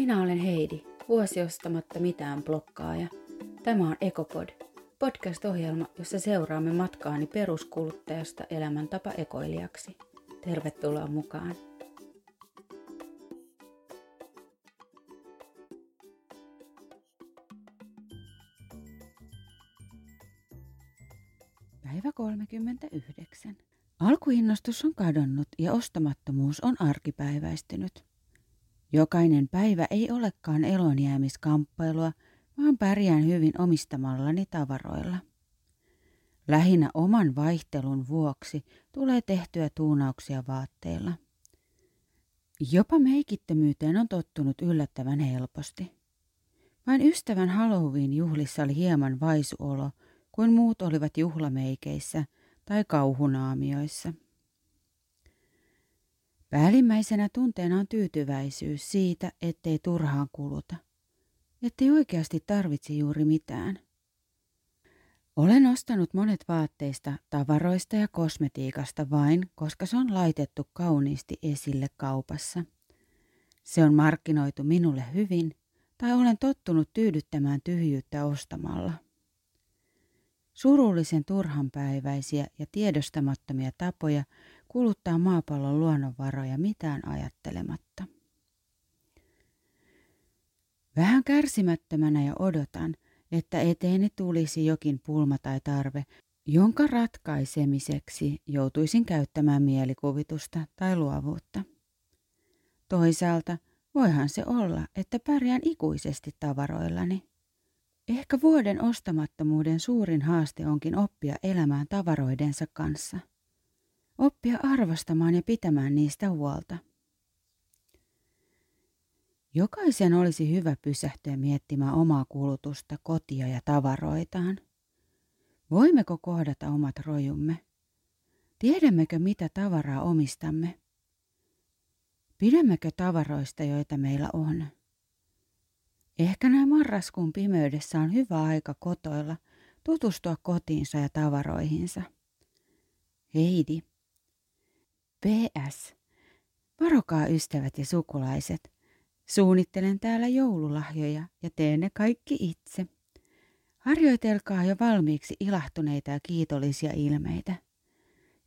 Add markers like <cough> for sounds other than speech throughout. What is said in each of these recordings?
Minä olen Heidi, vuosi ostamatta mitään blokkaaja. Tämä on Ekopod, podcast-ohjelma, jossa seuraamme matkaani peruskuluttajasta elämäntapa ekoilijaksi. Tervetuloa mukaan! Päivä 39. Alkuinnostus on kadonnut ja ostamattomuus on arkipäiväistynyt. Jokainen päivä ei olekaan elonjäämiskamppailua, vaan pärjään hyvin omistamallani tavaroilla. Lähinnä oman vaihtelun vuoksi tulee tehtyä tuunauksia vaatteilla. Jopa meikittömyyteen on tottunut yllättävän helposti. Vain ystävän Halloween-juhlissa oli hieman vaisuolo, kuin muut olivat juhlameikeissä tai kauhunaamioissa. Päällimmäisenä tunteena on tyytyväisyys siitä, ettei turhaan kuluta, ettei oikeasti tarvitse juuri mitään. Olen ostanut monet vaatteista, tavaroista ja kosmetiikasta vain, koska se on laitettu kauniisti esille kaupassa. Se on markkinoitu minulle hyvin, tai olen tottunut tyydyttämään tyhjyyttä ostamalla. Surullisen turhanpäiväisiä ja tiedostamattomia tapoja kuluttaa maapallon luonnonvaroja mitään ajattelematta. Vähän kärsimättömänä ja odotan, että eteeni tulisi jokin pulma tai tarve, jonka ratkaisemiseksi joutuisin käyttämään mielikuvitusta tai luovuutta. Toisaalta voihan se olla, että pärjään ikuisesti tavaroillani. Ehkä vuoden ostamattomuuden suurin haaste onkin oppia elämään tavaroidensa kanssa. Oppia arvostamaan ja pitämään niistä huolta. Jokaisen olisi hyvä pysähtyä miettimään omaa kulutusta, kotia ja tavaroitaan. Voimmeko kohdata omat rojumme? Tiedämmekö, mitä tavaraa omistamme? Pidämmekö tavaroista, joita meillä on? Ehkä näin marraskuun pimeydessä on hyvä aika kotoilla, tutustua kotiinsa ja tavaroihinsa. Heidi. PS. Varokaa ystävät ja sukulaiset. Suunnittelen täällä joululahjoja ja teen ne kaikki itse. Harjoitelkaa jo valmiiksi ilahtuneita ja kiitollisia ilmeitä.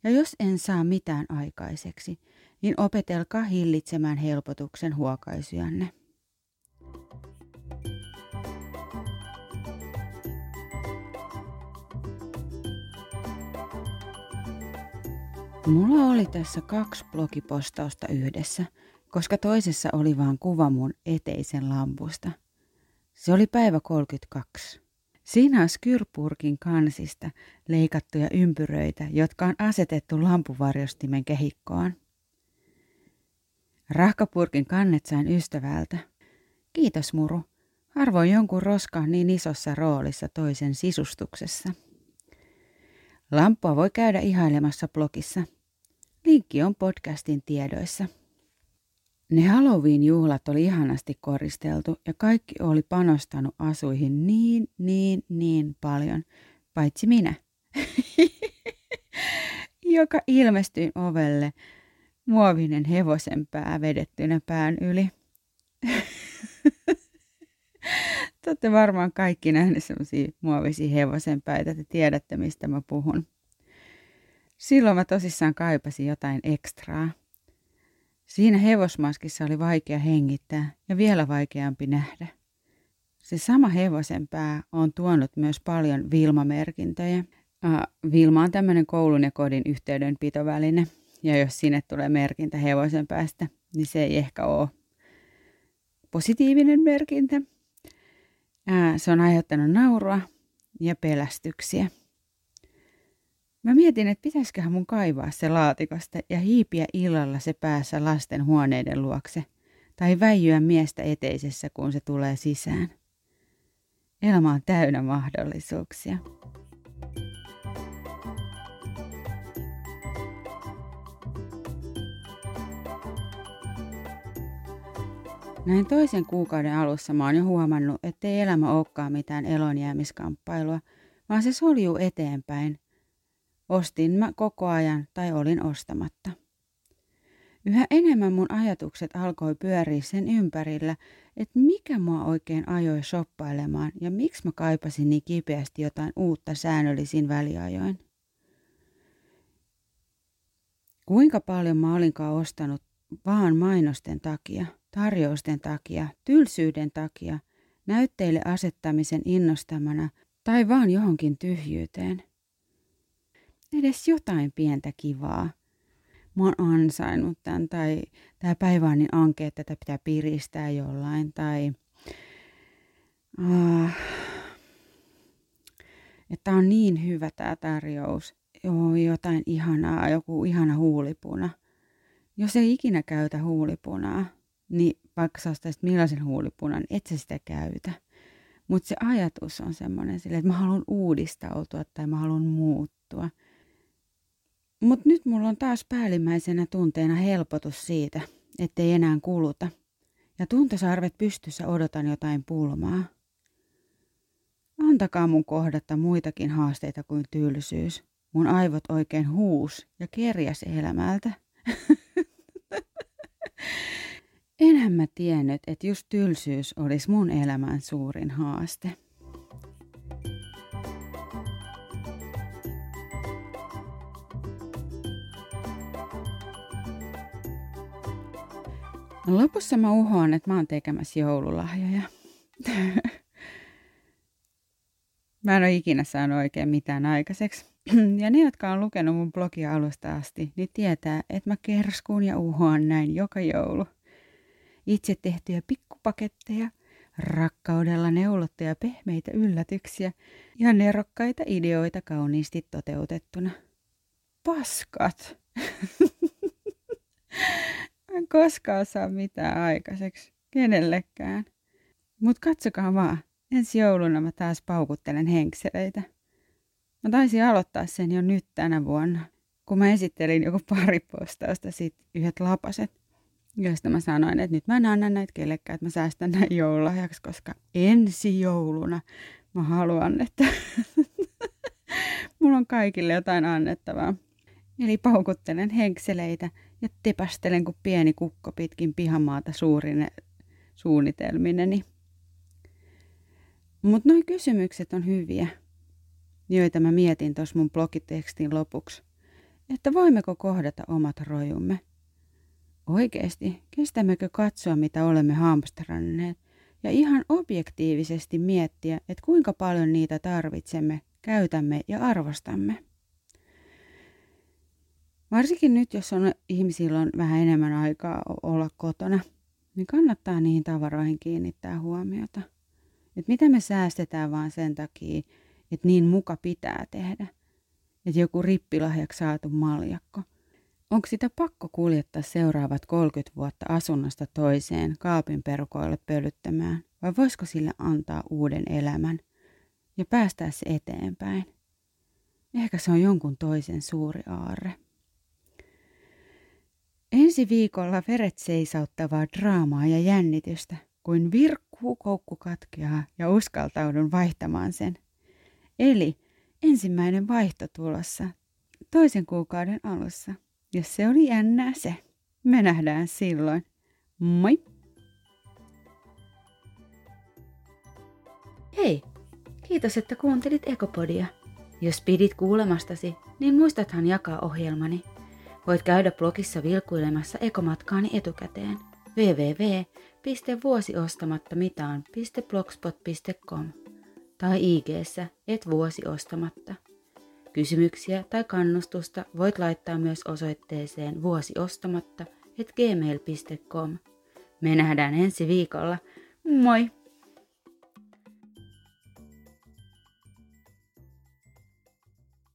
Ja jos en saa mitään aikaiseksi, niin opetelkaa hillitsemään helpotuksen huokaisujanne. Mulla oli tässä kaksi blogipostausta yhdessä, koska toisessa oli vain kuva mun eteisen lampusta. Se oli päivä 32. Siinä on skyrpurkin kansista leikattuja ympyröitä, jotka on asetettu lampuvarjostimen kehikkoon. Rahkapurkin kannet sain ystävältä. Kiitos muru. Harvoin jonkun roska niin isossa roolissa toisen sisustuksessa. Lampua voi käydä ihailemassa blogissa. Linkki on podcastin tiedoissa. Ne Halloween-juhlat oli ihanasti koristeltu ja kaikki oli panostanut asuihin niin, niin, niin paljon, paitsi minä, <laughs> joka ilmestyi ovelle muovinen hevosen pää vedettynä pään yli. <laughs> Te olette varmaan kaikki nähneet sellaisia muovisia hevosen päitä, että tiedätte mistä mä puhun. Silloin mä tosissaan kaipasin jotain ekstraa. Siinä hevosmaskissa oli vaikea hengittää ja vielä vaikeampi nähdä. Se sama hevosen pää on tuonut myös paljon Vilma-merkintöjä. Vilma on tämmöinen koulun ja kodin yhteydenpitoväline. Ja jos sinne tulee merkintä hevosen päästä, niin se ei ehkä ole positiivinen merkintä. Se on aiheuttanut naurua ja pelästyksiä. Mä mietin, että pitäisiköhän mun kaivaa se laatikosta ja hiipiä illalla se päässä lasten huoneiden luokse. Tai väijyä miestä eteisessä, kun se tulee sisään. Elämä on täynnä mahdollisuuksia. Näin toisen kuukauden alussa mä oon jo huomannut, ettei elämä olekaan mitään elonjäämiskamppailua, vaan se soljuu eteenpäin Ostin mä koko ajan tai olin ostamatta. Yhä enemmän mun ajatukset alkoi pyöriä sen ympärillä, että mikä mua oikein ajoi shoppailemaan ja miksi mä kaipasin niin kipeästi jotain uutta säännöllisin väliajoin. Kuinka paljon mä olinkaan ostanut vaan mainosten takia, tarjousten takia, tylsyyden takia, näytteille asettamisen innostamana tai vaan johonkin tyhjyyteen. Edes jotain pientä kivaa – mä oon ansainnut tämän, tai tämä päivä on niin ankea, että tätä pitää piristää jollain, tai uh, että on niin hyvä tämä tarjous, Joo, jotain ihanaa, joku ihana huulipuna. Jos ei ikinä käytä huulipunaa, niin vaikka sä ostaisit millaisen huulipunan, et sä sitä käytä. Mutta se ajatus on semmoinen että mä haluan uudistautua tai mä haluan muuttua – mutta nyt mulla on taas päällimmäisenä tunteena helpotus siitä, ettei enää kuluta. Ja tuntosarvet pystyssä odotan jotain pulmaa. Antakaa mun kohdata muitakin haasteita kuin tylsyys. Mun aivot oikein huus ja kerjäs elämältä. <laughs> Enhän mä tiennyt, että just tylsyys olisi mun elämän suurin haaste. Lopussa mä uhoan, että mä oon tekemässä joululahjoja. <laughs> mä en ole ikinä saanut oikein mitään aikaiseksi. <clears throat> Ja ne, jotka on lukenut mun blogia alusta asti, niin tietää, että mä kerskuun ja uhoan näin joka joulu. Itse tehtyjä pikkupaketteja, rakkaudella neulottuja pehmeitä yllätyksiä ja nerokkaita ideoita kauniisti toteutettuna. Paskat! <laughs> en koskaan saa mitään aikaiseksi. Kenellekään. Mut katsokaa vaan. Ensi jouluna mä taas paukuttelen henkseleitä. Mä taisin aloittaa sen jo nyt tänä vuonna, kun mä esittelin joku pari postausta sit yhdet lapaset, joista mä sanoin, että nyt mä en anna näitä kellekään, että mä säästän näin joululahjaksi, koska ensi jouluna mä haluan, että <laughs> mulla on kaikille jotain annettavaa. Eli paukuttelen henkseleitä ja tepästelen kuin pieni kukko pitkin pihamaata suurine suunnitelmineni. Mutta nuo kysymykset on hyviä, joita mä mietin tuossa mun blogitekstin lopuksi. Että voimmeko kohdata omat rojumme? Oikeasti, kestämmekö katsoa, mitä olemme hamstranneet, ja ihan objektiivisesti miettiä, että kuinka paljon niitä tarvitsemme, käytämme ja arvostamme. Varsinkin nyt, jos on ihmisillä on vähän enemmän aikaa olla kotona, niin kannattaa niihin tavaroihin kiinnittää huomiota. Että mitä me säästetään vaan sen takia, että niin muka pitää tehdä. Että joku rippilahjaksi saatu maljakko. Onko sitä pakko kuljettaa seuraavat 30 vuotta asunnosta toiseen kaapin perukoille pölyttämään? Vai voisiko sille antaa uuden elämän ja päästää se eteenpäin? Ehkä se on jonkun toisen suuri aarre. Ensi viikolla veret seisauttavaa draamaa ja jännitystä, kuin virkkuu koukku katkeaa ja uskaltaudun vaihtamaan sen. Eli ensimmäinen vaihto tulossa toisen kuukauden alussa. Jos se oli jännää se, me nähdään silloin. Moi! Hei! Kiitos, että kuuntelit Ekopodia. Jos pidit kuulemastasi, niin muistathan jakaa ohjelmani – Voit käydä blogissa vilkuilemassa ekomatkaani etukäteen www.vuosiostamattamitaan.blogspot.com tai ig et vuosiostamatta. Kysymyksiä tai kannustusta voit laittaa myös osoitteeseen vuosiostamatta gmail.com. Me nähdään ensi viikolla. Moi!